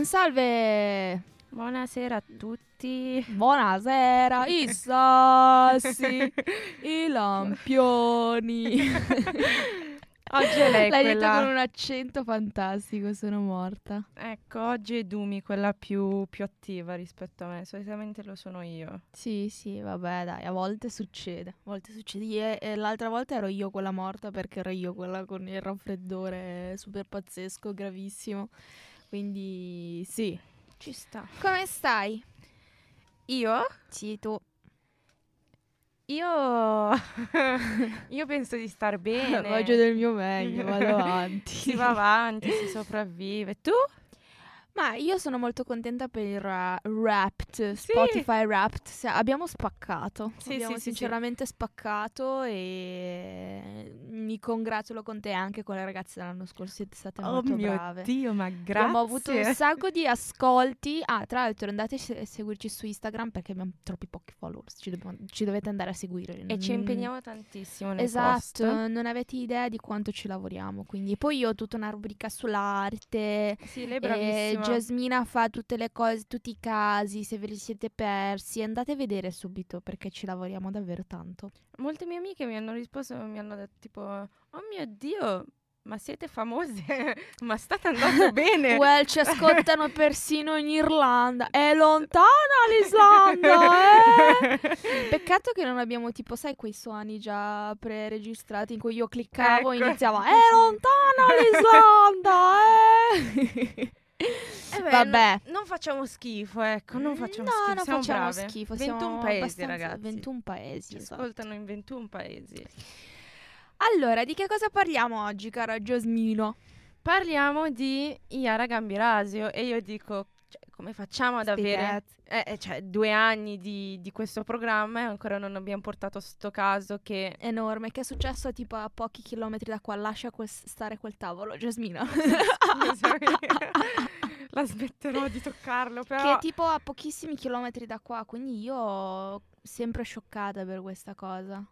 Buon salve! Buonasera a tutti. Buonasera, i sassi, i lampioni. Oggi è lei L'hai detto quella... con un accento fantastico, sono morta. Ecco, oggi è Dumi quella più, più attiva rispetto a me. Solitamente lo sono io. Sì, sì, vabbè, dai, a volte succede. A volte succede. E, e l'altra volta ero io quella morta perché ero io quella con il raffreddore super pazzesco, gravissimo. Quindi sì. Ci sta. Come stai? Io? Sì, tu. Io... io penso di star bene. Faccio del mio meglio, vado avanti. Si va avanti, si sopravvive. Tu? Ma io sono molto contenta per il ra- Wrapped, Spotify Wrapped. Se- abbiamo spaccato. Sì, abbiamo sì, sì, sinceramente spaccato e mi congratulo con te anche con le ragazze dell'anno scorso. Siete state Oh molto mio brave. Dio, ma grazie. Abbiamo avuto un sacco di ascolti. Ah, tra l'altro andate a se- seguirci su Instagram perché abbiamo troppi pochi followers. Ci, dobbiamo- ci dovete andare a seguire. E ci Mm. impegniamo tantissimo nel Esatto, post. non avete idea di quanto ci lavoriamo. Quindi poi io ho tutta una rubrica sull'arte. Sì, lei è bravissima. Jasmina fa tutte le cose, tutti i casi, se ve li siete persi, andate a vedere subito perché ci lavoriamo davvero tanto. Molte mie amiche mi hanno risposto, mi hanno detto tipo, oh mio Dio, ma siete famose, ma state andando bene. Well, ci ascoltano persino in Irlanda. È lontana l'Islanda, eh? Peccato che non abbiamo tipo, sai, quei suoni già pre-registrati in cui io cliccavo e Ecco. iniziava È lontana l'Islanda, eh? Eh beh, Vabbè. no- non facciamo schifo, ecco, non facciamo no, schifo, non siamo facciamo brave. schifo. 21 siamo paesi, ragazzi. 21 paesi, Ci esatto. ascoltano in 21 paesi. Allora, di che cosa parliamo oggi, cara Giosmino? Parliamo di Iara Gambirasio e io dico, cioè, come facciamo ad avere eh, eh, cioè, due anni di, di questo programma e ancora non abbiamo portato sto caso che... Enorme, che è successo tipo a pochi chilometri da qua. Lascia quel- stare quel tavolo. Scusami. La smetterò di toccarlo, però... che è tipo a pochissimi chilometri da qua, quindi io sempre scioccata per questa cosa.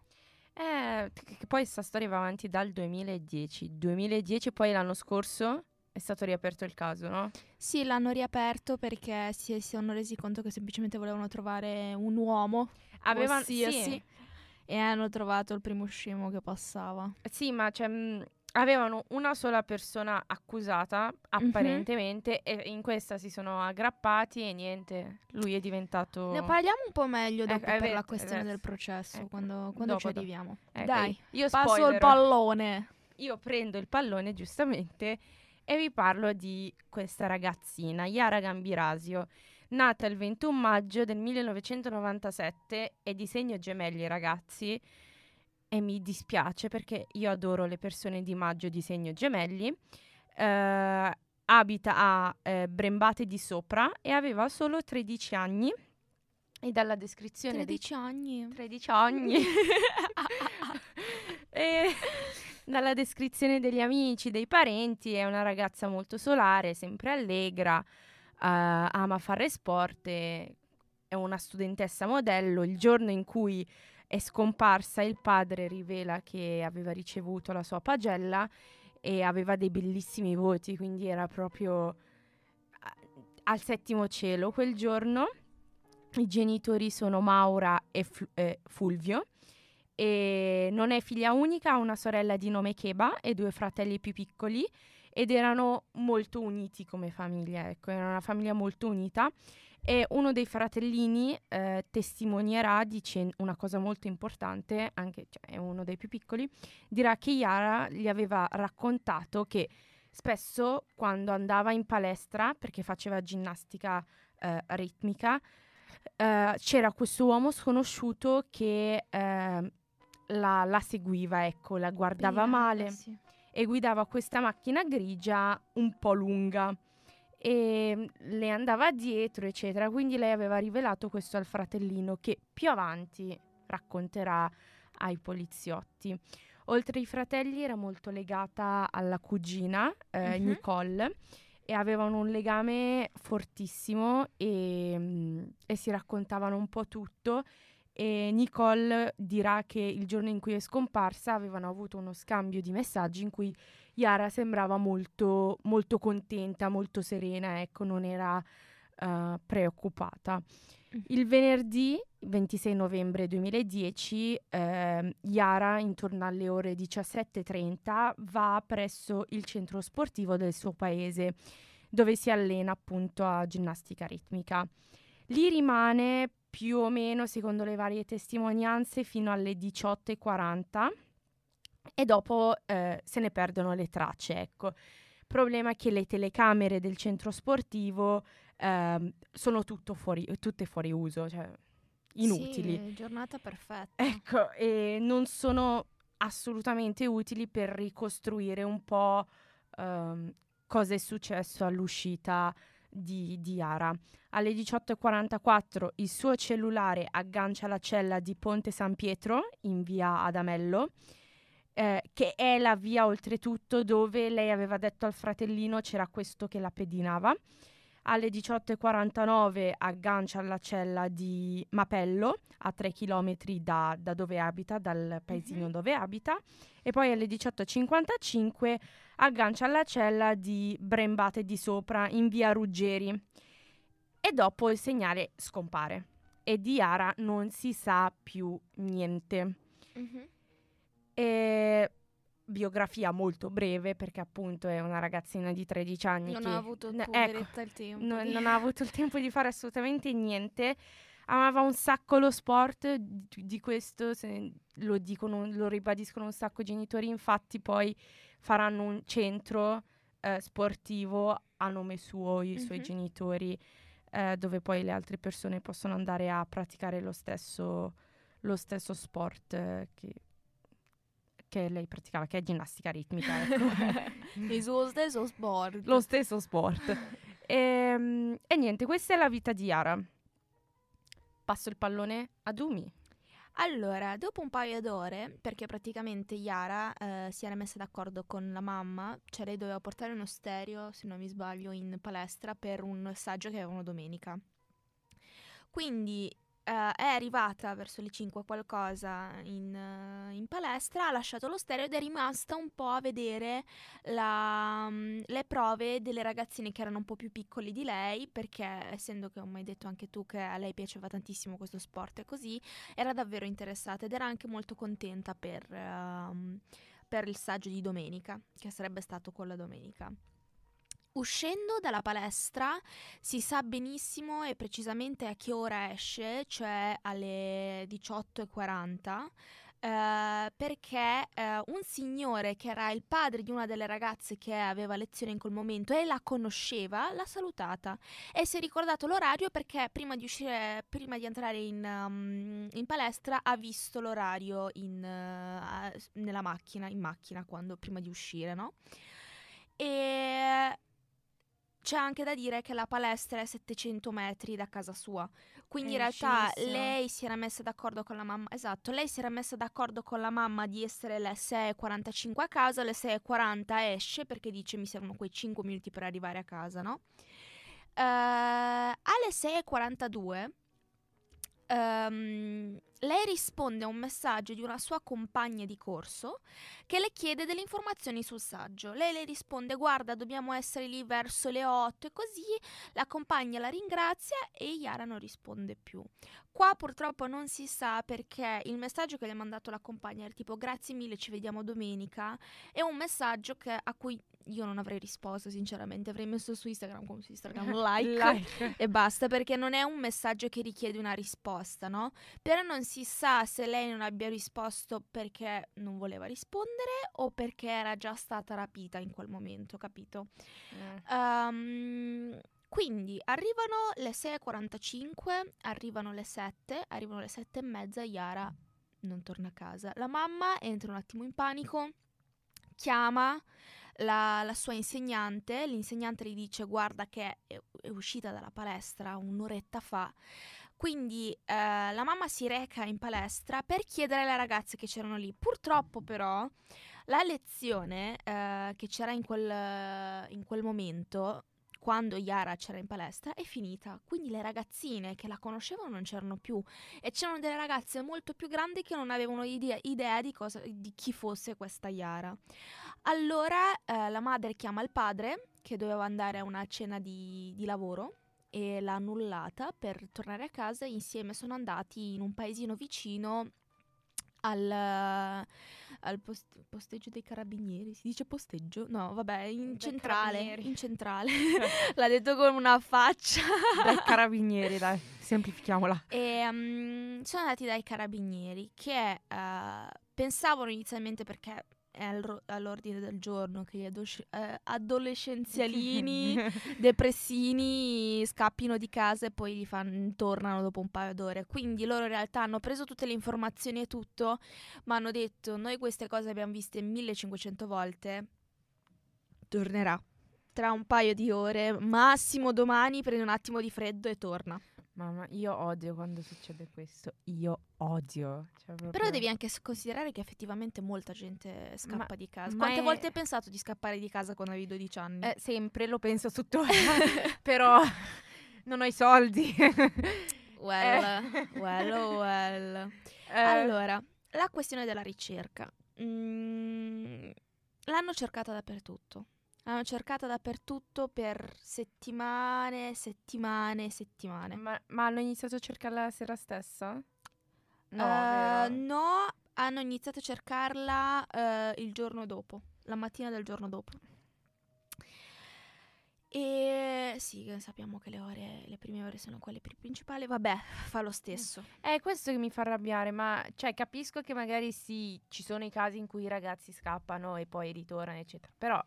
Eh, che poi questa storia va avanti dal 2010. 2010, poi l'anno scorso è stato riaperto il caso, no? Sì, l'hanno riaperto perché si, si sono resi conto che semplicemente volevano trovare un uomo Avevano, qualsiasi sì, e hanno trovato il primo scemo che passava. sì, ma cioè, mh, avevano una sola persona accusata, apparentemente, e in questa si sono aggrappati e niente, lui è diventato... Ne parliamo un po' meglio Ecco, dopo è per vero, la questione vero. del processo, Ecco, quando, quando ci dopo, dopo. arriviamo. Ecco, Dai, io passo il spoilerò. pallone. io prendo il pallone giustamente e vi parlo di questa ragazzina, Yara Gambirasio, nata il 21 maggio del 1997 e di segno gemelli ragazzi e mi dispiace perché io adoro le persone di maggio di segno gemelli. Eh, abita a eh, Brembate di Sopra e aveva solo 13 anni e dalla descrizione dei 13 anni. 13 anni. e dalla descrizione degli amici, dei parenti, è una ragazza molto solare, sempre allegra, eh, ama fare sport, è una studentessa modello. Il giorno in cui è scomparsa il padre rivela che aveva ricevuto la sua pagella e aveva dei bellissimi voti, quindi era proprio a- al settimo cielo quel giorno. I genitori sono Maura e Fl- eh, Fulvio e non è figlia unica, ha una sorella di nome Keba e due fratelli più piccoli ed erano molto uniti come famiglia, ecco, era una famiglia molto unita e uno dei fratellini eh, testimonierà dice una cosa molto importante, anche cioè, è uno dei più piccoli, dirà che Yara gli aveva raccontato che spesso quando andava in palestra, perché faceva ginnastica eh, ritmica, eh, c'era questo uomo sconosciuto che eh, la, la seguiva, ecco, la guardava male Sì. e guidava questa macchina grigia un po' lunga e mm, le andava dietro, eccetera. Quindi lei aveva rivelato questo al fratellino che più avanti racconterà ai poliziotti. Oltre ai fratelli era molto legata alla cugina eh, Mhm. Nicole e avevano un legame fortissimo e, mm, e si raccontavano un po' tutto e Nicole dirà che il giorno in cui è scomparsa avevano avuto uno scambio di messaggi in cui Yara sembrava molto, molto contenta, molto serena, ecco, non era uh, preoccupata. Mm. Il venerdì 26 novembre 2010 eh, Yara intorno alle ore 17.30 va presso il centro sportivo del suo paese dove si allena appunto a ginnastica ritmica. Lì rimane più o meno, secondo le varie testimonianze, fino alle 18.40 e dopo eh, se ne perdono le tracce. Ecco. Problema è che le telecamere del centro sportivo eh, sono fuori, tutte fuori uso, cioè inutili. Sì, giornata perfetta. Ecco, e non sono assolutamente utili per ricostruire un po' um, cosa è successo all'uscita di, di Yara. Alle 18.44 il suo cellulare aggancia la cella di Ponte San Pietro in via Adamello, eh, che è la via oltretutto dove lei aveva detto al fratellino c'era questo che la pedinava. Alle 18.49 aggancia alla cella di Mapello, a 3 km da, da dove abita, dal paesino mm-hmm. dove abita. E poi alle 18.55 aggancia alla cella di Brembate di Sopra, in via Ruggeri. E dopo il segnale scompare. E di Ara non si sa più niente. Mm-hmm. E biografia molto breve perché appunto è una ragazzina di 13 anni non che ha avuto n- ecco, il tempo no, non ha avuto il tempo di fare assolutamente niente amava un sacco lo sport di, di questo lo dicono lo ribadiscono un sacco i genitori infatti poi faranno un centro eh, sportivo a nome suo i mm-hmm. suoi genitori eh, dove poi le altre persone possono andare a praticare lo stesso, lo stesso sport eh, che che lei praticava, che è ginnastica ritmica. Ecco. Il suo stesso sport. Lo stesso sport. e, ehm, e, niente, questa è la vita di Yara. Passo il pallone a Dumi. Allora, dopo un paio d'ore, perché praticamente Yara eh, si era messa d'accordo con la mamma, cioè lei doveva portare uno stereo, se non mi sbaglio, in palestra per un saggio che avevano domenica. Quindi Uh, è arrivata verso le 5 qualcosa in, uh, in, palestra, ha lasciato lo stereo ed è rimasta un po' a vedere la, um, le prove delle ragazzine che erano un po' più piccoli di lei, perché essendo che, come hai detto anche tu, che a lei piaceva tantissimo questo sport e così, era davvero interessata ed era anche molto contenta per, uh, per il saggio di domenica, che sarebbe stato con la domenica. Uscendo dalla palestra si sa benissimo e precisamente a che ora esce, cioè alle 18.40. Uh, perché uh, un signore che era il padre di una delle ragazze che aveva lezione in quel momento e la conosceva, l'ha salutata e si è ricordato l'orario perché prima di uscire, prima di entrare in, um, in palestra ha visto l'orario in, uh, nella macchina, in macchina quando, prima di uscire, no? E c'è anche da dire che la palestra è a 700 metri da casa sua, quindi è in realtà lei si era messa d'accordo con la mamma, esatto, lei si era messa d'accordo con la mamma di essere alle 6.45 a casa, alle 6.40 esce perché dice mi servono quei 5 minuti per arrivare a casa, no? Uh, alle 6.42 um, lei risponde a un messaggio di una sua compagna di corso che le chiede delle informazioni sul saggio. Lei le risponde: Guarda, dobbiamo essere lì verso le 8 e così. La compagna la ringrazia e Yara non risponde più. Qua purtroppo non si sa perché il messaggio che le ha mandato la compagna era tipo: Grazie mille, ci vediamo domenica. È un messaggio che, a cui io non avrei risposto, sinceramente. Avrei messo su Instagram come su Instagram like, like. e basta perché non è un messaggio che richiede una risposta, no? Però non si sa se lei non abbia risposto perché non voleva rispondere o perché era già stata rapita in quel momento, capito? Mm. Um, quindi arrivano le 6.45, arrivano le 7, arrivano le 7 e mezza, Yara non torna a casa. La mamma entra un attimo in panico, chiama la, la sua insegnante, l'insegnante gli dice guarda che è, è uscita dalla palestra un'oretta fa, quindi eh, la mamma si reca in palestra per chiedere alle ragazze che c'erano lì. Purtroppo però la lezione eh, che c'era in quel, in quel momento quando Yara c'era in palestra è finita, quindi le ragazzine che la conoscevano non c'erano più e c'erano delle ragazze molto più grandi che non avevano idea, idea di, cosa, di, chi fosse questa Yara. Allora eh, la madre chiama il padre che doveva andare a una cena di, di lavoro e l'ha annullata per tornare a casa e insieme sono andati in un paesino vicino al, al post- posteggio dei carabinieri. Si dice posteggio? No, vabbè, in Dai centrale. In centrale. L'ha detto con una faccia. Dai carabinieri, dai, semplifichiamola. E mm, sono andati dai carabinieri che eh, pensavano inizialmente perché è al ro- all'ordine del giorno che gli adosci- eh, adolescenzialini depressini scappino di casa e poi li fan- tornano dopo un paio d'ore. Quindi loro in realtà hanno preso tutte le informazioni e tutto, ma hanno detto noi queste cose le abbiamo viste 1500 volte, tornerà. Tra un paio di ore, massimo domani, prende un attimo di freddo e torna. Mamma, io odio quando succede questo. Io odio. Cioè, Però proprio- devi anche considerare che effettivamente molta gente scappa Ma- di casa. Quante è- volte hai pensato di scappare di casa quando avevi 12 anni? Eh, sempre lo penso tuttora, però non ho i soldi. well, well, oh well. Eh, Allora, la questione della ricerca. Mm, l'hanno cercata dappertutto. L'hanno cercata dappertutto per settimane, settimane, settimane. ma, ma hanno iniziato a cercarla la sera stessa? No, Eh, vero? no, hanno iniziato a cercarla eh, il giorno dopo, la mattina del giorno dopo. E sì, sappiamo che le ore, le prime ore sono quelle più principali. Vabbè, fa lo stesso. È questo che mi fa arrabbiare, ma cioè, capisco che magari sì, ci sono i casi in cui i ragazzi scappano e poi ritornano, eccetera. Però,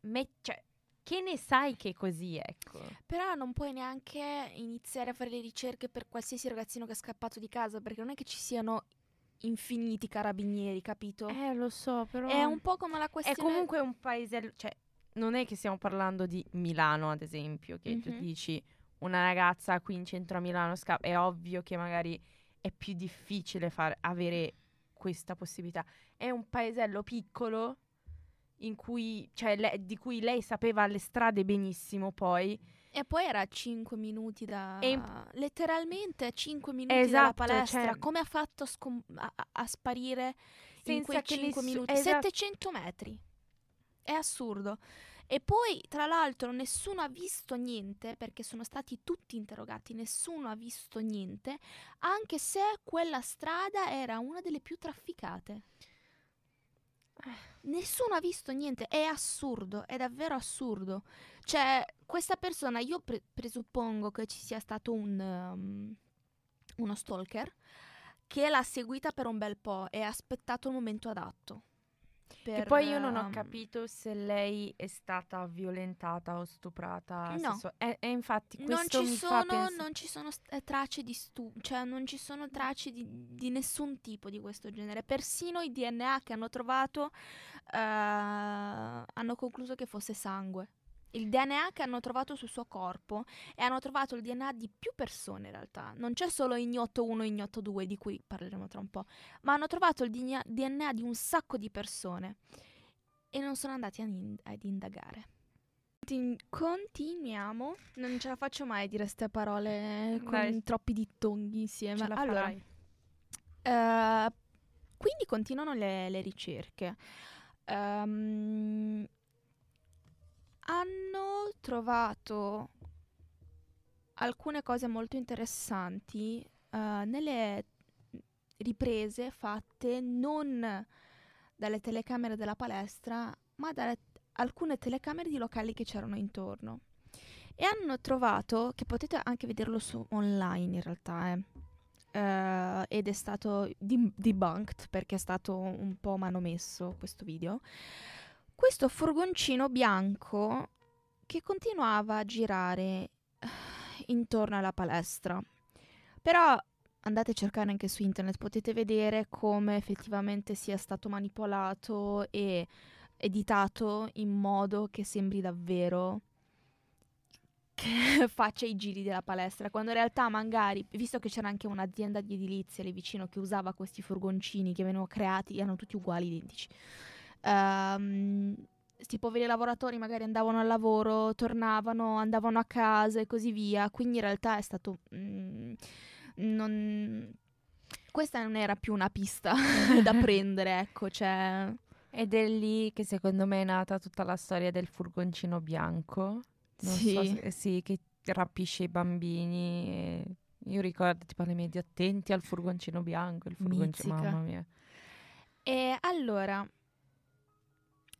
me- cioè, che ne sai che è così, ecco. Però non puoi neanche iniziare a fare le ricerche per qualsiasi ragazzino che è scappato di casa, perché non è che ci siano infiniti carabinieri, capito? Eh, lo so, però... È un po' come la È questione... comunque un paesello, cioè, non è che stiamo parlando di Milano, ad esempio, che tu Mhm. dici una ragazza qui in centro a Milano scappa. È ovvio che magari è più difficile far avere questa possibilità. È un paesello piccolo cui, cioè, le- di cui lei sapeva le strade benissimo poi. E poi era a 5 minuti da... E in- Letteralmente a 5 minuti Esatto, dalla palestra. cioè- Come ha fatto a, scom- a- a- sparire in Senza quei che 5 nessu- minuti? esatto. 700 metri. È assurdo. E poi, tra l'altro, nessuno ha visto niente, perché sono stati tutti interrogati, nessuno ha visto niente, anche se quella strada era una delle più trafficate. Nessuno ha visto niente, è assurdo, è davvero assurdo. Cioè, questa persona, io pre- presuppongo che ci sia stato un, um, uno stalker che l'ha seguita per un bel po' e ha aspettato il momento adatto. Che per, poi io non ho um, capito se lei è stata violentata o stuprata. No. sessu- E, e infatti Non questo ci, mi fa sono, pensare... non ci sono st- eh, tracce di stupro, cioè non ci sono tracce di, di nessun tipo di questo genere. Persino i DNA che hanno trovato eh, hanno concluso che fosse sangue. Il DNA che hanno trovato sul suo corpo e hanno trovato il DNA di più persone in realtà. Non c'è solo ignoto 1 e ignoto 2 di cui parleremo tra un po', ma hanno trovato il DNA di un sacco di persone e non sono andati ad, in- ad indagare. Contin- continuiamo. Non ce la faccio mai dire queste parole con Dai. troppi dittonghi insieme. Ce la allora, eh, quindi continuano le, le ricerche. Ehm, hanno trovato alcune cose molto interessanti eh, nelle riprese fatte non dalle telecamere della palestra, ma dalle alcune telecamere di locali che c'erano intorno. E hanno trovato, che potete anche vederlo su online in realtà, eh, eh, ed è stato debunked perché è stato un po' manomesso questo video. Questo furgoncino bianco che continuava a girare eh, intorno alla palestra. Però andate a cercare anche su internet, potete vedere come effettivamente sia stato manipolato e editato in modo che sembri davvero che faccia i giri della palestra, quando in realtà magari, visto che c'era anche un'azienda di edilizia lì vicino che usava questi furgoncini che venivano creati, erano tutti uguali, identici. Ehm, sti poveri lavoratori magari andavano al lavoro, tornavano, andavano a casa e così via, quindi in realtà è stato... mm, non... Questa non era più una pista da prendere, ecco, cioè... Ed è lì che secondo me è nata tutta la storia del furgoncino bianco. Non Sì. so se- sì, che rapisce i bambini. Io ricordo tipo alle medie attenti al furgoncino bianco, il furgoncino, Mizzica. mamma mia. E allora,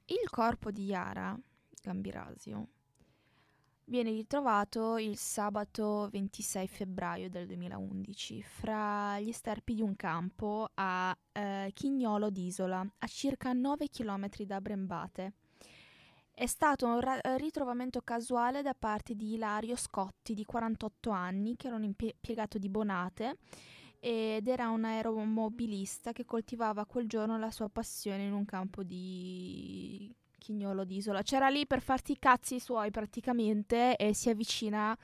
il corpo di Yara Gambirasio viene ritrovato il sabato 26 febbraio del 2011 fra gli sterpi di un campo a eh, Chignolo d'Isola, a circa 9 km da Brembate. È stato un ra- ritrovamento casuale da parte di Ilario Scotti, di 48 anni, che era un impie- impiegato di Bonate ed era un aeromobilista che coltivava quel giorno la sua passione in un campo di Chignolo d'Isola. C'era lì per farti i cazzi suoi praticamente e si avvicina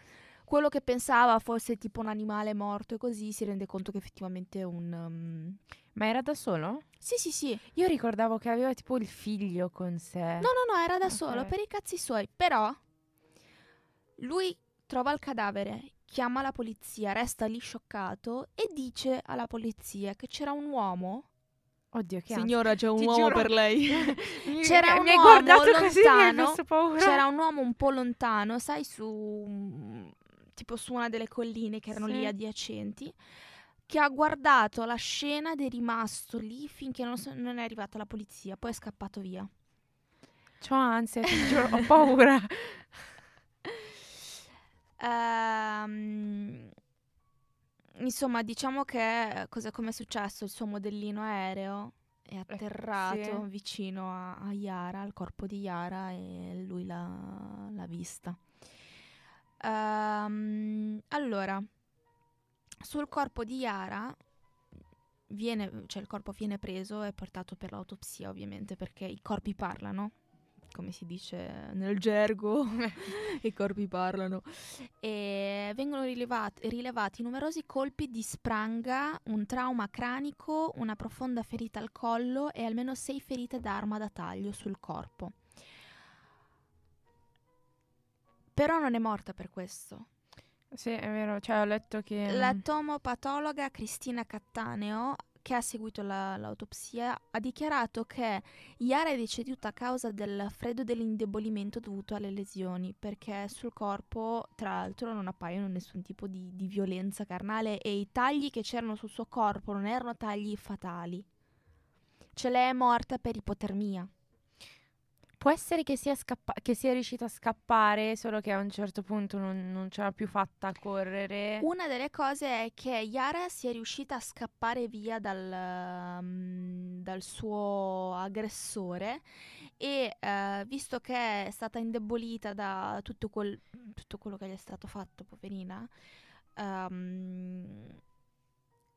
quello che pensava fosse tipo un animale morto e così si rende conto che effettivamente è un... um, Ma era da solo? Sì, sì, sì. Io ricordavo che aveva tipo il figlio con sé. No, no, no, era da Ok. solo, per i cazzi suoi. Però lui trova il cadavere, chiama la polizia, resta lì scioccato e dice alla polizia che c'era un uomo. Oddio, che Signora, c'è un Ti uomo giuro. per lei. Mi- C'era mi- un mi hai uomo guardato così mi hai lontano, paura. C'era un uomo un po' lontano, sai, su tipo su una delle colline che erano lì Sì. adiacenti, che ha guardato la scena ed è rimasto lì finché non, so- non è arrivata la polizia, poi è scappato via. C'ho ansia, ti giuro, ho paura. Ehm, insomma, diciamo che cosa come è successo? Il suo modellino aereo è atterrato Eh, sì. vicino a, a Yara, al corpo di Yara e lui l'ha, l'ha vista. Ehm, allora, sul corpo di Yara viene, cioè il corpo viene preso e portato per l'autopsia, ovviamente, perché i corpi parlano, come si dice nel gergo, i corpi parlano. E vengono rilevati, rilevati numerosi colpi di spranga, un trauma cranico, una profonda ferita al collo e almeno sei ferite d'arma da taglio sul corpo. Però non è morta per questo. Sì, è vero, cioè ho letto che... La tomopatologa Cristina Cattaneo, che ha seguito la- l'autopsia, ha dichiarato che Yara è deceduta a causa del freddo e dell'indebolimento dovuto alle lesioni, perché sul corpo, tra l'altro, non appaiono nessun tipo di, di violenza carnale e i tagli che c'erano sul suo corpo non erano tagli fatali. Cioè lei è morta per ipotermia. Può essere che sia, scappa- che sia riuscita a scappare, solo che a un certo punto non, non ce l'ha più fatta correre. Una delle cose è che Yara sia riuscita a scappare via dal, mm, dal suo aggressore e eh, visto che è stata indebolita da tutto, quel- tutto quello che gli è stato fatto, poverina, ehm,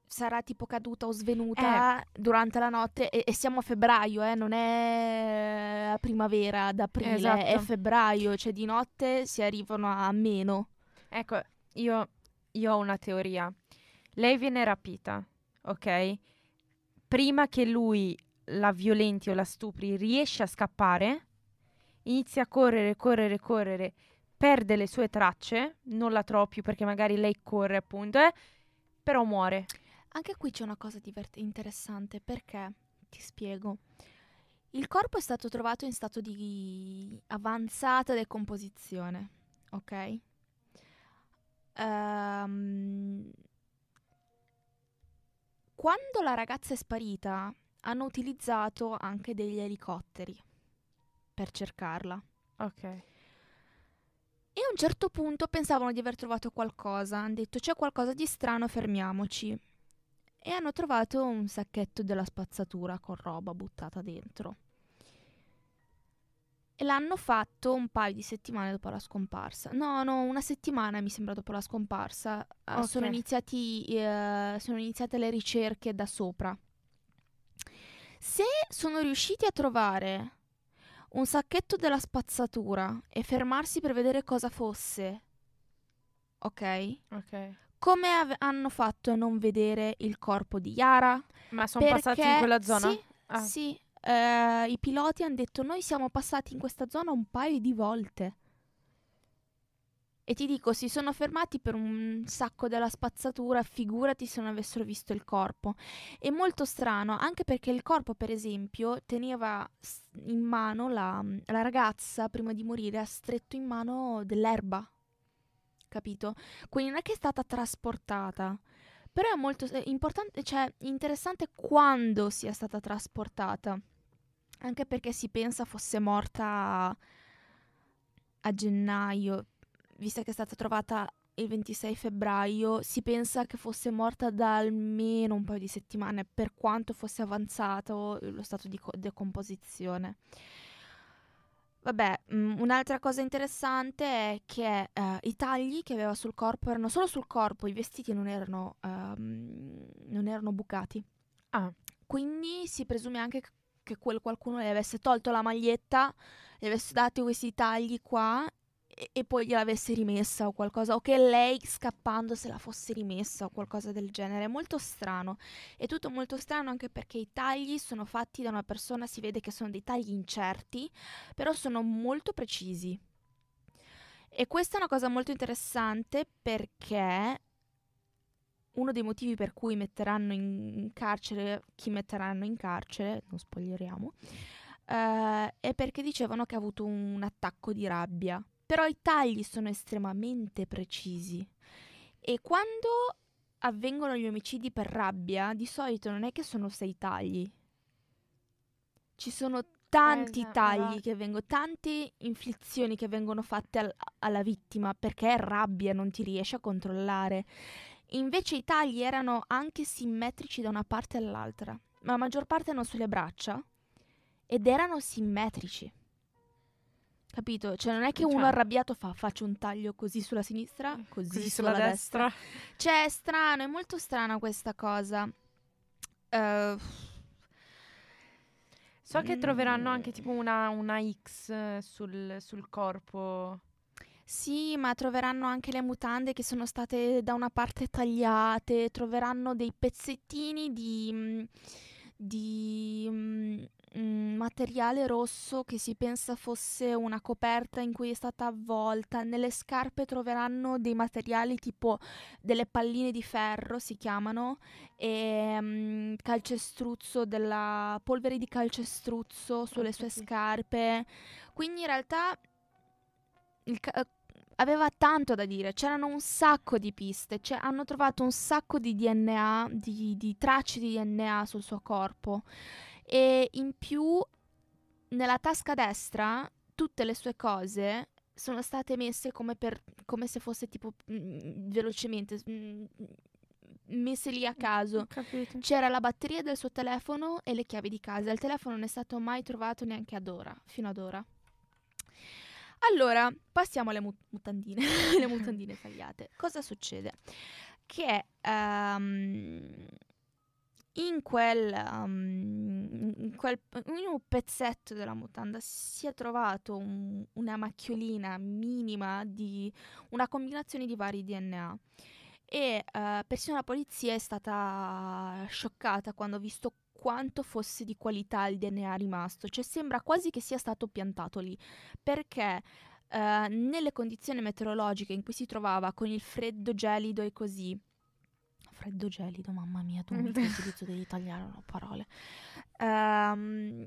sarà tipo caduta o svenuta durante la notte e, e siamo a febbraio, eh, non è primavera, ad aprile, Esatto. è febbraio, cioè di notte si arrivano a meno. Ecco, io, io ho una teoria. Lei viene rapita, ok? Prima che lui la violenti o la stupri, riesce a scappare, inizia a correre, correre, correre, perde le sue tracce, non la trovo più perché magari lei corre appunto, eh, però muore. Anche qui c'è una cosa divert- interessante perché, ti spiego, il corpo è stato trovato in stato di avanzata decomposizione, ok? Ehm, quando la ragazza è sparita, hanno utilizzato anche degli elicotteri per cercarla. Ok. E a un certo punto pensavano di aver trovato qualcosa. Hanno detto c'è qualcosa di strano, fermiamoci. E hanno trovato un sacchetto della spazzatura con roba buttata dentro. E l'hanno fatto un paio di settimane dopo la scomparsa. No, no, una settimana mi sembra dopo la scomparsa. Eh, Ok. sono, iniziati, eh, sono iniziate le ricerche da sopra. Se sono riusciti a trovare un sacchetto della spazzatura e fermarsi per vedere cosa fosse, ok? Ok. Come ave- hanno fatto a non vedere il corpo di Yara? Ma sono passati in quella zona? Sì, Ah. sì. Eh, I piloti hanno detto noi siamo passati in questa zona un paio di volte. E ti dico, si sono fermati per un sacco della spazzatura, figurati se non avessero visto il corpo. È molto strano, anche perché il corpo, per esempio, teneva in mano la, la ragazza, prima di morire, ha stretto in mano dell'erba, capito? Quindi non è che è stata trasportata. Però è molto è importante, cioè interessante quando sia stata trasportata. Anche perché si pensa fosse morta a gennaio, visto che è stata trovata il 26 febbraio, si pensa che fosse morta da almeno un paio di settimane, per quanto fosse avanzato lo stato di co- decomposizione. Vabbè, mh, mm, un'altra cosa interessante è che uh, i tagli che aveva sul corpo erano solo sul corpo, i vestiti non erano, um, non erano bucati. Ah. Quindi si presume anche che quel qualcuno le avesse tolto la maglietta, le avesse dato questi tagli qua e, poi gliel'avesse rimessa o qualcosa, o che lei scappando se la fosse rimessa o qualcosa del genere. È molto strano. È tutto molto strano anche perché i tagli sono fatti da una persona, si vede che sono dei tagli incerti, però sono molto precisi. E questa è una cosa molto interessante perché uno dei motivi per cui metteranno in carcere chi metteranno in carcere, non spoileriamo, eh, è perché dicevano che ha avuto un attacco di rabbia. Però i tagli sono estremamente precisi e quando avvengono gli omicidi per rabbia, di solito non è che sono sei tagli. Ci sono tanti esatto, tagli che vengono, tante inflizioni che vengono fatte al, alla vittima perché è rabbia, non ti riesce a controllare. Invece i tagli erano anche simmetrici da una parte all'altra, ma la maggior parte erano sulle braccia ed erano simmetrici. Capito? Cioè, non è che uno cioè. arrabbiato fa faccio un taglio così sulla sinistra, mm, così, così sulla, sulla destra. destra. Cioè, è strano, è molto strana questa cosa. Uh, so che troveranno anche tipo una, una X sul, sul corpo. Sì, ma troveranno anche le mutande che sono state da una parte tagliate, troveranno dei pezzettini di, mm, di mm, mm, materiale rosso che si pensa fosse una coperta in cui è stata avvolta. Nelle scarpe troveranno dei materiali tipo delle palline di ferro, si chiamano, e um, calcestruzzo, della polvere di calcestruzzo sulle sue scarpe. Quindi in realtà ca- aveva tanto da dire, c'erano un sacco di piste, cioè hanno trovato un sacco di DNA, di, di tracce di DNA sul suo corpo e in più nella tasca destra tutte le sue cose sono state messe come, per, come se fosse tipo mh, mm, velocemente mh, mm, messe lì a caso. C'era la batteria del suo telefono e le chiavi di casa. Il telefono non è stato mai trovato neanche ad ora, fino ad ora. Allora, passiamo alle mut- mutandine, le mutandine tagliate. Cosa succede? Che um, in quel, um, in quel in un pezzetto della mutanda si è trovato un, una macchiolina minima di una combinazione di vari DNA e uh, persino la polizia è stata scioccata quando ha visto quanto fosse di qualità il DNA rimasto, cioè sembra quasi che sia stato piantato lì, perché uh, nelle condizioni meteorologiche in cui si trovava con il freddo gelido e così freddo gelido, mamma mia, tu mi utilizzo dell'italiano, no, parole. Um,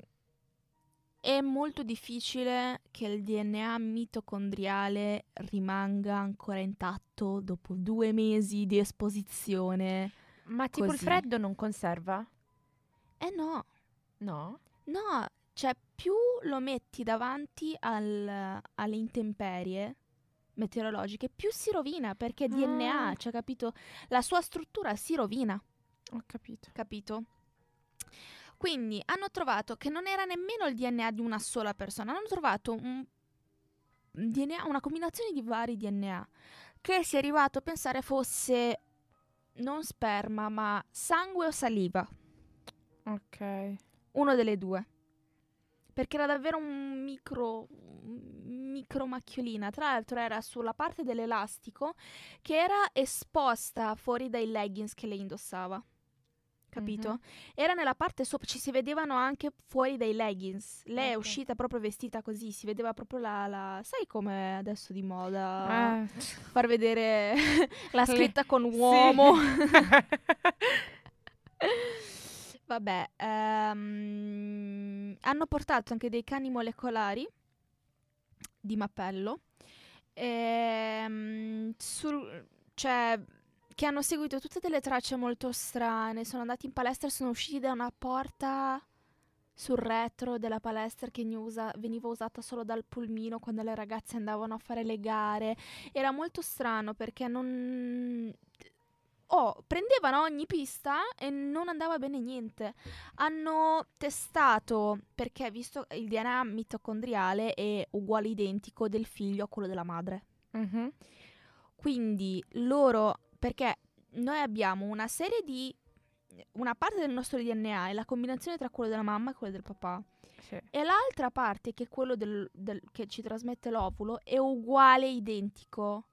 è molto difficile che il DNA mitocondriale rimanga ancora intatto dopo due mesi di esposizione. Ma tipo così. il freddo non conserva? Eh no. No? No, cioè più lo metti davanti al, alle intemperie, meteorologiche, più si rovina perché ah. DNA, cioè capito? La sua struttura si rovina. Ho capito. Capito? Quindi hanno trovato che non era nemmeno il DNA di una sola persona, hanno trovato un DNA, una combinazione di vari DNA che si è arrivato a pensare fosse non sperma, ma sangue o saliva. Ok. Uno delle due. Perché era davvero un micro micro macchiolina. Tra l'altro era sulla parte dell'elastico che era esposta fuori dai leggings che lei indossava. capito? Mhm. Era nella parte sopra, ci si vedevano anche fuori dai leggings. Lei è Ok. uscita proprio vestita così, si vedeva proprio la... la- sai come adesso di moda? Eh. Far vedere la Le- scritta con Sì. Vabbè, ehm, hanno portato anche dei cani molecolari di mappello, ehm, sul- cioè, che hanno seguito tutte delle tracce molto strane. Sono andati in palestra e sono usciti da una porta sul retro della palestra che usa- veniva usata solo dal pulmino quando le ragazze andavano a fare le gare. Era molto strano perché non... Oh, prendevano ogni pista e non andava bene niente. Hanno testato, perché visto il DNA mitocondriale è uguale identico del figlio a quello della madre. Mhm. Quindi loro, perché noi abbiamo una serie di... Una parte del nostro DNA è la combinazione tra quello della mamma e quello del papà. Sì. E l'altra parte, che è quello del- del- che ci trasmette l'ovulo, è uguale, identico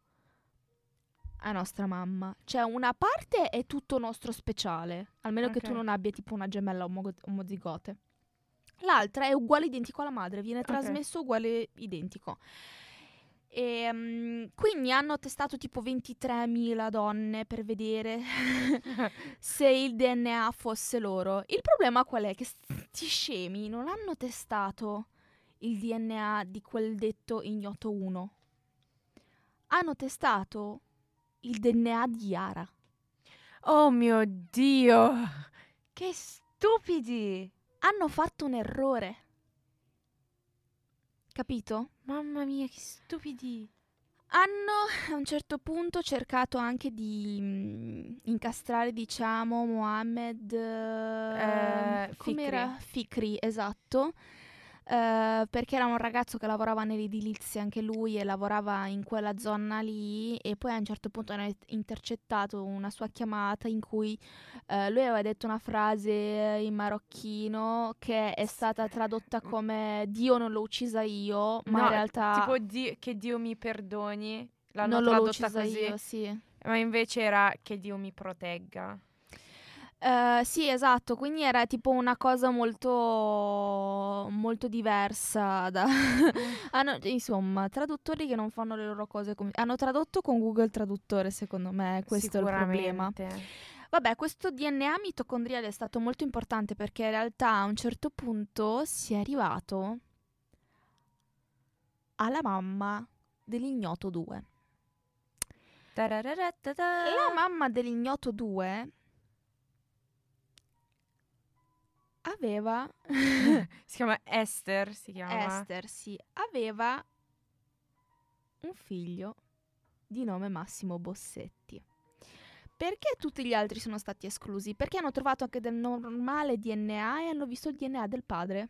a nostra mamma. Cioè, una parte è tutto nostro speciale, almeno che tu non abbia tipo una gemella omo- omozigote. L'altra è uguale, identico alla madre, viene Ok. trasmesso uguale, identico. E, mm, quindi hanno testato tipo 23.000 donne per vedere se il DNA fosse loro. Il problema qual è? Che sti scemi non hanno testato il DNA di quel detto ignoto 1. Hanno testato il DNA di Yara. Oh mio Dio! Che stupidi! Hanno fatto un errore. Capito? Mamma mia, che stupidi! Hanno a un certo punto cercato anche di mm, incastrare, diciamo, Mohammed. Eh, eh, com'era? Fikri, esatto. Eh, perché era un ragazzo che lavorava nell'edilizia anche lui e lavorava in quella zona lì. E poi a un certo punto hanno intercettato una sua chiamata in cui eh, lui aveva detto una frase in marocchino che è stata tradotta come Dio non l'ho uccisa io, ma No, in realtà. Tipo Dio- che Dio mi perdoni. L'hanno non l'ho tradotta uccisa così. io, sì. Ma invece era che Dio mi protegga. Eh, sì, esatto, quindi era tipo una cosa molto, molto diversa da... Hanno- insomma, traduttori che non fanno le loro cose come... Hanno tradotto con Google Traduttore, secondo me, questo è il problema. Vabbè, questo DNA mitocondriale è stato molto importante perché in realtà a un certo punto si è arrivato alla mamma dell'ignoto 2. Tarararatata. La mamma dell'ignoto 2 aveva Si chiama Esther, si chiama. Esther, sì, aveva un figlio di nome Massimo Bossetti. Perché tutti gli altri sono stati esclusi? Perché hanno trovato anche del normale DNA e hanno visto il DNA del padre.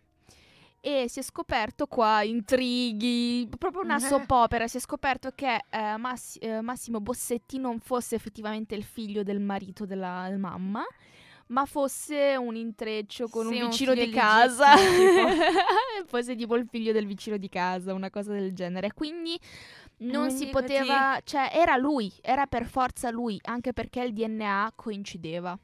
E si è scoperto qua intrighi, proprio una Eh. soap opera. Si è scoperto che eh, Massi- eh, Massimo Bossetti non fosse effettivamente il figlio del marito della del mamma, ma fosse un intreccio con Sì, un un vicino figlio di casa. fosse tipo il figlio del vicino di casa, una cosa del genere. Quindi non si Quindi poteva, cioè era lui, era per forza lui, anche perché il DNA coincideva.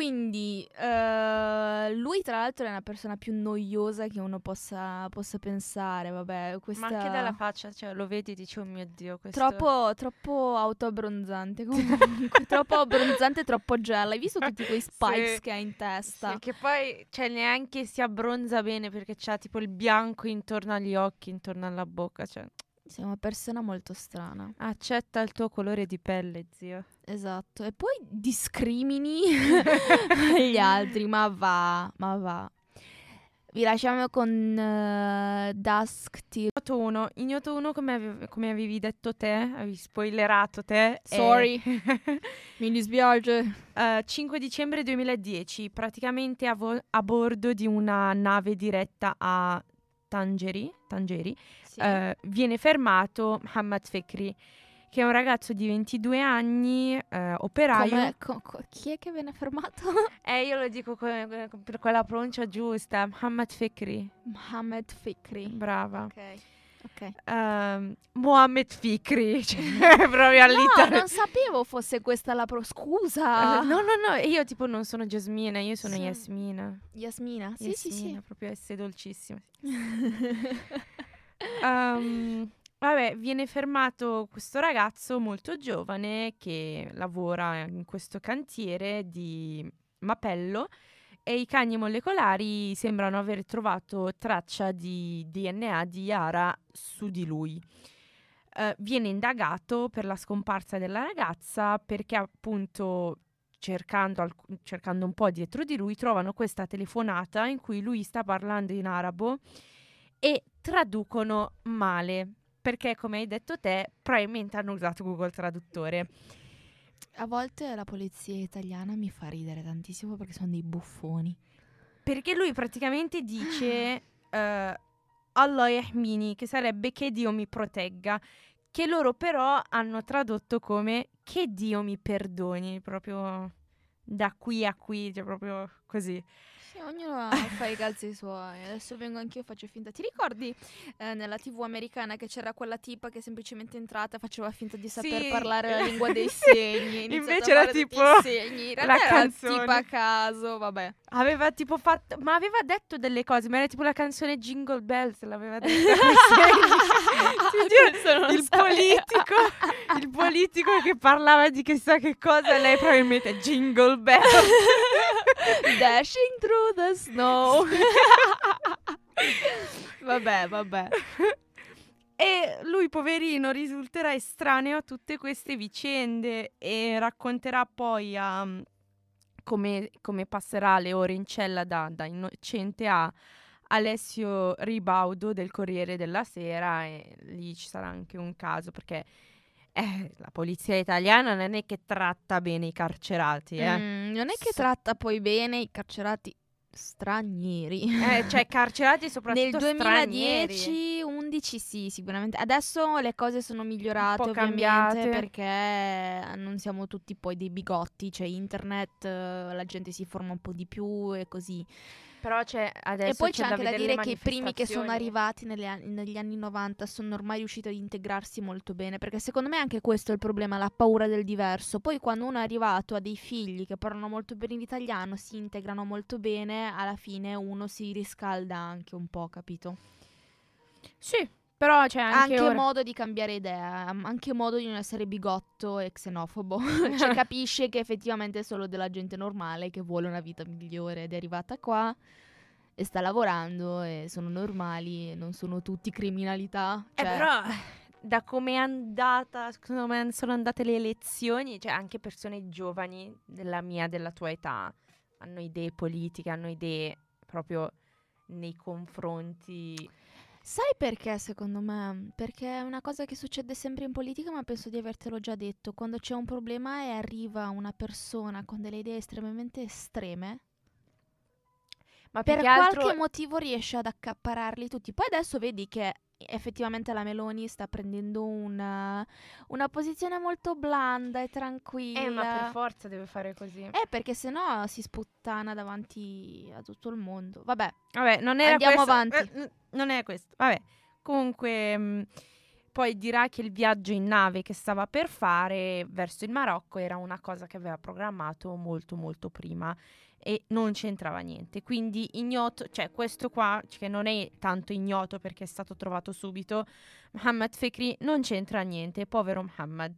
Quindi eh, lui tra l'altro è una persona più noiosa che uno possa, possa pensare, vabbè, questa... Ma anche dalla faccia, cioè lo vedi e dici, oh mio Dio, questo... Troppo, troppo autoabbronzante comunque, troppo abbronzante e troppo gialla. Hai visto tutti quei spikes Sì. che ha in testa? Sì, che poi, cioè, neanche si abbronza bene perché c'ha tipo il bianco intorno agli occhi, intorno alla bocca, cioè... Sei una persona molto strana. Accetta il tuo colore di pelle, zio. Esatto. E poi discrimini gli altri, ma va, ma va. Vi lasciamo con eh, Dusk Till... Ignoto 1, Ignoto 1 come, avev- come avevi detto te, avevi spoilerato te. Sorry. Mi dispiace. Eh, 5 dicembre 2010, praticamente a, vo- a bordo di una nave diretta a Tangeri, Tangeri eh, viene fermato Mohammed Fekri, che è un ragazzo di 22 anni, eh, operaio. Co- co- chi è che viene fermato? Eh, io lo dico co- per quella pronuncia giusta, Mohammed Fekri. Mohammed Fikri. Brava. Ok. Ok. Ehm, Mohammed Fikri, cioè proprio No, all'interno. non sapevo fosse questa la pro... Scusa. Eh, No, no, no, io tipo non sono Jasmina, io sono Sì. Yasmina. Yasmina. Sì, sì, sì. Yasmina, proprio S dolcissima. Ehm, vabbè, viene fermato questo ragazzo molto giovane che lavora in questo cantiere di Mapello e i cagni molecolari sembrano aver trovato traccia di DNA di Yara su di lui. Eh, viene indagato per la scomparsa della ragazza perché appunto cercando, alc- cercando un po' dietro di lui trovano questa telefonata in cui lui sta parlando in arabo e traducono male perché come hai detto te probabilmente hanno usato Google Traduttore. A volte la polizia italiana mi fa ridere tantissimo perché sono dei buffoni. Perché lui praticamente dice eh, Allah yahmini, che sarebbe che Dio mi protegga, che loro però hanno tradotto come che Dio mi perdoni, proprio da qui a qui, cioè proprio così. Sì, ognuno fa i calzi suoi. Adesso vengo anch'io e faccio finta. Ti ricordi eh, nella TV americana che c'era quella tipa che semplicemente è entrata e faceva finta di saper Sì. parlare la lingua dei Sì. segni? iniziato Invece era tipo segni. La canzone. tipa a caso, vabbè. Aveva tipo fatto, ma aveva detto delle cose, ma era tipo la canzone Jingle Bells, l'aveva Questo non il politico, il politico che parlava di chissà che cosa, lei probabilmente Jingle Bells. Dashing through the snow. vabbè, vabbè. E lui, poverino, risulterà estraneo a tutte queste vicende e racconterà poi a, come, come passerà le ore in cella da, da innocente a Alessio Ribaudo del Corriere della Sera e lì ci sarà anche un caso perché eh, la polizia italiana non è che tratta bene i carcerati, eh. Mm, non è che So- tratta poi bene i carcerati stranieri. Eh, cioè carcerati Nel soprattutto stranieri. 2010, 11 sì, sicuramente. Adesso le cose sono migliorate ovviamente cambiate. perché non siamo tutti poi dei bigotti, cioè internet, eh, la gente si forma un po' di più e così. Però c'è adesso e poi c'è, anche da vedere dire che i primi che sono arrivati negli anni, negli anni 90 sono ormai riusciti ad integrarsi molto bene, perché secondo me anche questo è il problema, la paura del diverso. Poi quando uno è arrivato a dei figli che parlano molto bene l'italiano, si integrano molto bene, alla fine uno si riscalda anche un po', capito? Sì, però c'è anche, Anche, ora- modo di cambiare idea, anche modo di non essere bigotto e xenofobo. cioè capisce che effettivamente è solo della gente normale che vuole una vita migliore ed è arrivata qua e sta lavorando e sono normali e non sono tutti criminalità. Eh, Cioè, però da come è andata, come sono andate le elezioni, cioè anche persone giovani della mia, della tua età, hanno idee politiche, hanno idee proprio nei confronti. Sai perché secondo me? Perché è una cosa che succede sempre in politica, ma penso di avertelo già detto. Quando c'è un problema e arriva una persona con delle idee estremamente estreme, Ma per che altro qualche motivo riesce ad accapararli tutti. Poi adesso vedi che effettivamente la Meloni sta prendendo una, una posizione molto blanda e tranquilla. Eh, ma per forza deve fare così. Eh, perché sennò si sputtana davanti a tutto il mondo. Vabbè, Vabbè, non era Andiamo questo. avanti. eh, non è questo. Vabbè, comunque mh, poi dirà che il viaggio in nave che stava per fare verso il Marocco era una cosa che aveva programmato molto molto prima e non c'entrava niente. Quindi ignoto, cioè questo qua che non è tanto ignoto perché è stato trovato subito, Mohammed Fekri non c'entra niente, povero Mohammed.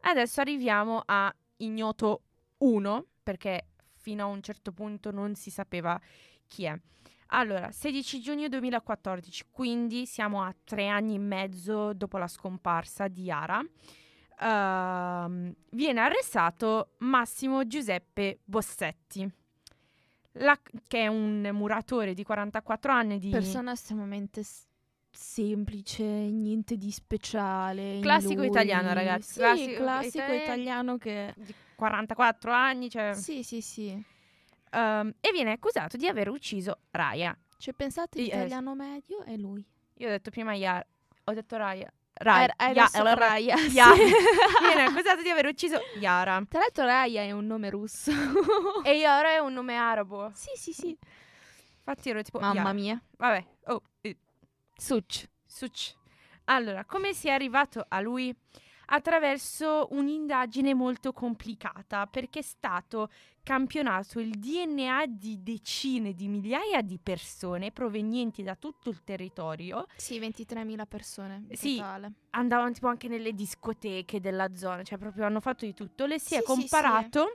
Adesso arriviamo a ignoto 1 perché fino a un certo punto non si sapeva chi è. Allora, 16 giugno 2014, quindi siamo a tre anni e mezzo dopo la scomparsa di Yara. Ehm, viene arrestato Massimo Giuseppe Bossetti, la- che è un muratore di 44 anni di persona estremamente s- semplice, niente di speciale. Classico lui. italiano, ragazzi, Sì, classico classico, italiano. italiano che... di 44 anni, cioè, Sì, sì, sì. Ehm, e viene accusato di aver ucciso Raya. Cioè, pensate, Sì, eh, medio è lui. Io ho detto prima Yara, ho detto Raya. Raya, hai Ya- allora- Raya, sì. Ya- viene accusato di aver ucciso Yara. Tra l'altro Raya è un nome russo. E Yara è un nome arabo. sì, sì, sì. Infatti ero tipo Mamma Yara. mia. Vabbè, oh, eh, Suc. suc. Allora, come si è arrivato a lui? Attraverso un'indagine molto complicata, perché è stato campionato il DNA di decine di migliaia di persone provenienti da tutto il territorio. Sì, 23.000 persone Sì. totale. Andavano tipo anche nelle discoteche della zona, cioè proprio hanno fatto di tutto. Le si Sì, è sì, comparato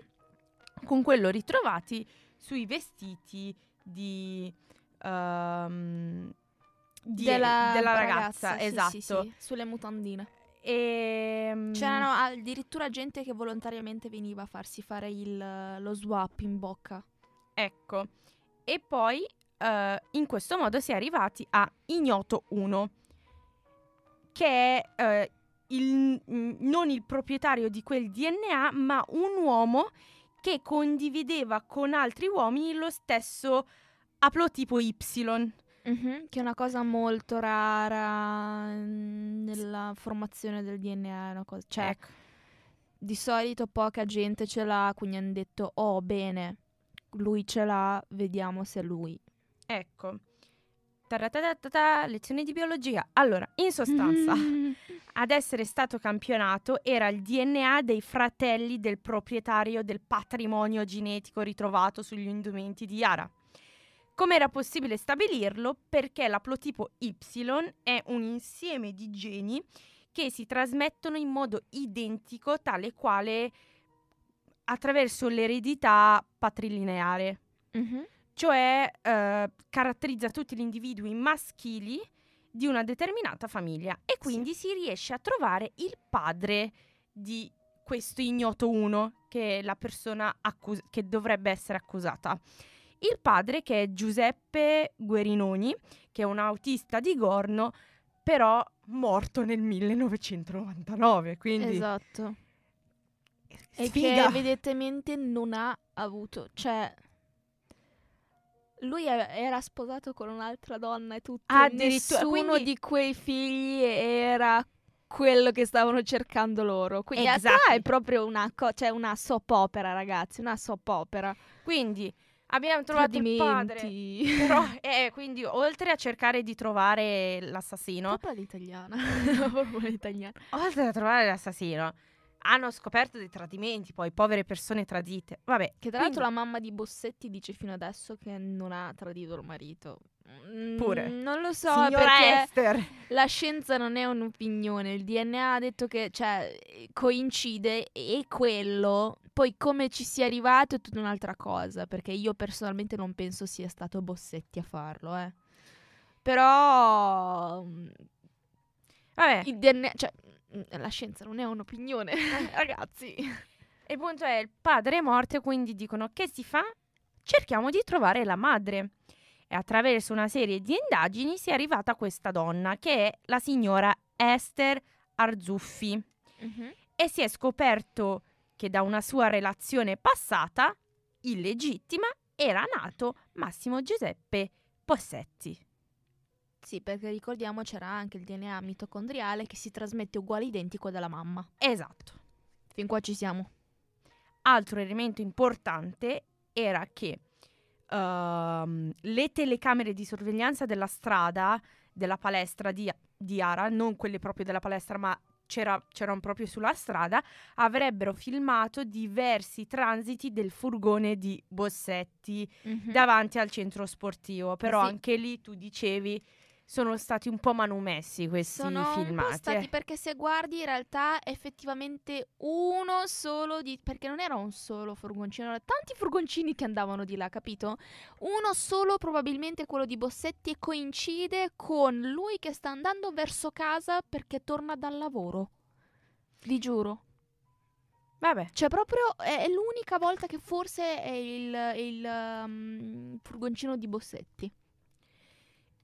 con quello ritrovati sui vestiti di, ehm, di- della, della ragazza, sì, esatto. sì, sì, sulle mutandine. E, C'erano addirittura gente che volontariamente veniva a farsi fare il- lo swap in bocca. Ecco, e poi eh, in questo modo si è arrivati a Ignoto 1, che è eh, il- mm, non il proprietario di quel DNA, ma un uomo che condivideva con altri uomini lo stesso aplotipo Y. Mhm, Che è una cosa molto rara mm, nella formazione del DNA. è Una cosa, cioè, Ecco. di solito poca gente ce l'ha, quindi hanno detto, oh bene, lui ce l'ha, vediamo se è lui. Ecco. Taratatata, lezione di biologia. Allora, in sostanza, ad essere stato campionato era il DNA dei fratelli del proprietario del patrimonio genetico ritrovato sugli indumenti di Yara. Come era possibile stabilirlo? Perché l'aplotipo Y è un insieme di geni che si trasmettono in modo identico, tale quale attraverso l'eredità patrilineare Mhm. cioè eh, caratterizza tutti gli individui maschili di una determinata famiglia e quindi si riesce a trovare il padre di questo ignoto uno che è la persona accus- che dovrebbe essere accusata. Il padre che è Giuseppe Guerinoni, che è un autista di Gorno, però morto nel 1999, quindi Esatto. E sfiga. che evidentemente non ha avuto, cioè lui e- era sposato con un'altra donna e tutto. Ah, Addirittura, Nessuno quindi- di quei figli era quello che stavano cercando loro. Quindi in realtà Exactly. è proprio una, co- cioè una soap opera, ragazzi, una soap opera. Quindi abbiamo trovato il padre. Tradimenti. Però, eh, quindi, oltre a cercare di trovare l'assassino, Proprio l'italiana. L'italiana. oltre a trovare l'assassino, hanno scoperto dei tradimenti, poi povere persone tradite. Vabbè, Che tra l'altro quindi- la mamma di Bossetti dice fino adesso che non ha tradito il marito. Mm, Pure. Non lo so, signora perché Esther. la scienza non è un'opinione. Il DNA ha detto che cioè, coincide e quello. Poi come ci sia arrivato è tutta un'altra cosa. Perché io personalmente non penso sia stato Bossetti a farlo, eh. Però mm, Vabbè, il DNA, cioè, mm, la scienza non è un'opinione, ragazzi. e il punto è, il padre è morto, quindi dicono, che si fa? Cerchiamo di trovare la madre. E attraverso una serie di indagini si è arrivata a questa donna, che è la signora Esther Arzuffi. e si è scoperto che da una sua relazione passata, illegittima, era nato Massimo Giuseppe Possetti. Sì, perché ricordiamo c'era anche il DNA mitocondriale che si trasmette uguale identico dalla mamma. Esatto. Fin qua ci siamo. Altro elemento importante era che ehm, le telecamere di sorveglianza della strada, della palestra di, di Ara, non quelle proprio della palestra, ma c'era, c'erano proprio sulla strada, avrebbero filmato diversi transiti del furgone di Bossetti davanti al centro sportivo. Però Sì. anche lì tu dicevi sono stati un po' manomessi questi Sono filmati. stati eh. perché se guardi in realtà effettivamente uno solo di... perché non era un solo furgoncino, erano tanti furgoncini che andavano di là, capito? Uno solo probabilmente quello di Bossetti e coincide con lui che sta andando verso casa perché torna dal lavoro. Vi giuro. Vabbè, Cioè, proprio è, l'unica volta che forse è il, il, um, furgoncino di Bossetti.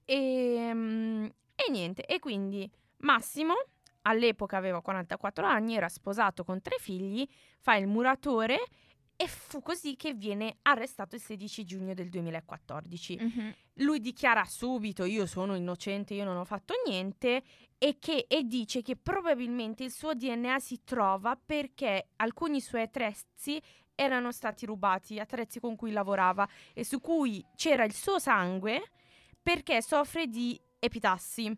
E, mm, e niente, e quindi Massimo all'epoca aveva 44 anni, era sposato con tre figli, fa il muratore e fu così che viene arrestato il 16 giugno del 2014. Lui dichiara subito io sono innocente, io non ho fatto niente e, che, e dice che probabilmente il suo DNA si trova perché alcuni suoi attrezzi erano stati rubati, attrezzi con cui lavorava e su cui c'era il suo sangue perché soffre di epitassi.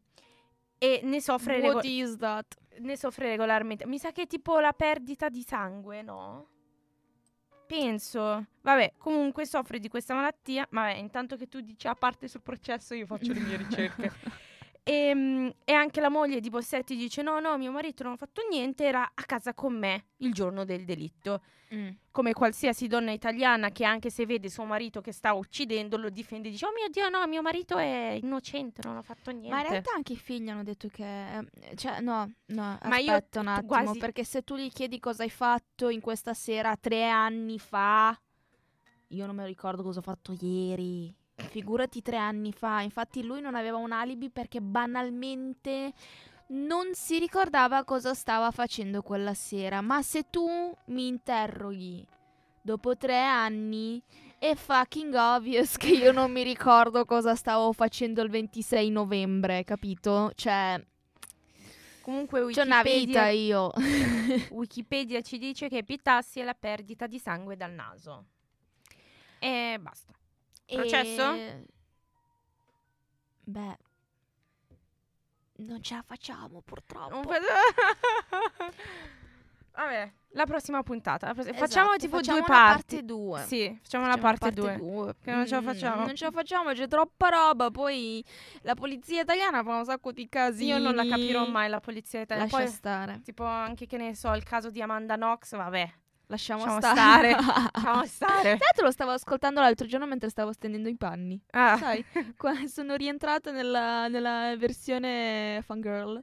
e ne soffre, What rego- is that? ne soffre regolarmente. Mi sa che è tipo la perdita di sangue, no? Penso. Vabbè, comunque soffre di questa malattia. Vabbè, intanto che tu dici a parte sul processo, io faccio le mie ricerche. E, mm, e anche la moglie di Bossetti dice: No, no, mio marito non ha fatto niente, era a casa con me il giorno del delitto. Mm. Come qualsiasi donna italiana che, anche se vede suo marito che sta uccidendo, lo difende e dice: Oh mio Dio, no, mio marito è innocente, non ha fatto niente. Ma in realtà anche i figli hanno detto che... eh, Cioè, no, no, Ma io un attimo, quasi- perché se tu gli chiedi cosa hai fatto in questa sera tre anni fa, io non me lo ricordo cosa ho fatto ieri. Figurati tre anni fa. Infatti lui non aveva un alibi perché banalmente non si ricordava cosa stava facendo quella sera. Ma se tu mi interroghi dopo tre anni è fucking obvious che io non mi ricordo cosa stavo facendo il 26 novembre, capito? Cioè, Comunque c'ho una vita Wikipedia, io. Wikipedia ci dice che epitassi è la perdita di sangue dal naso. E basta. Processo? E- Beh, non ce la facciamo purtroppo. Vabbè, la prossima puntata. la pross- Esatto, facciamo tipo facciamo due parti. parte 2. Sì, facciamo la parte 2. Che non ce la facciamo. Non ce la facciamo, c'è troppa roba. Poi la polizia italiana fa un sacco di casini. Io non la capirò mai la polizia italiana. Lascia Poi, stare. tipo anche che ne so, il caso di Amanda Knox, vabbè. Lasciamo, Lasciamo stare. stare. Lasciamo stare. Tra l'altro lo stavo ascoltando l'altro giorno mentre stavo stendendo i panni. Ah, Sai, sono rientrata nella, nella versione fangirl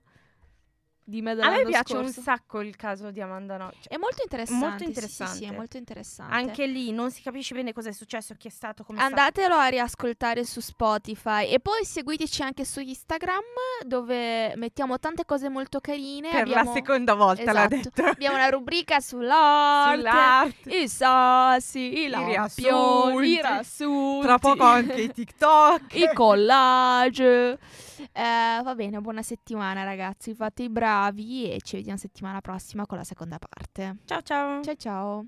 di me a me dell'anno piace un scorso. sacco il caso di Amanda Knox. Cioè, È molto interessante. Molto sì, sì, Sì, interessante. è molto interessante. Anche lì non si capisce bene cosa è successo, chi è stato, come è stato. Andatelo a riascoltare su Spotify e poi seguiteci anche su Instagram dove mettiamo tante cose molto carine. Per abbiamo, la seconda volta l'ha Esatto. detto. abbiamo una rubrica sull'arte, Sull'arte. i sassi, i, I lampioni, riassunti. i riassunti, Tra poco anche i TikTok. i collage. Eh, va bene, buona settimana ragazzi, fate i bravi e ci vediamo settimana prossima con la seconda parte. Ciao ciao. Ciao ciao.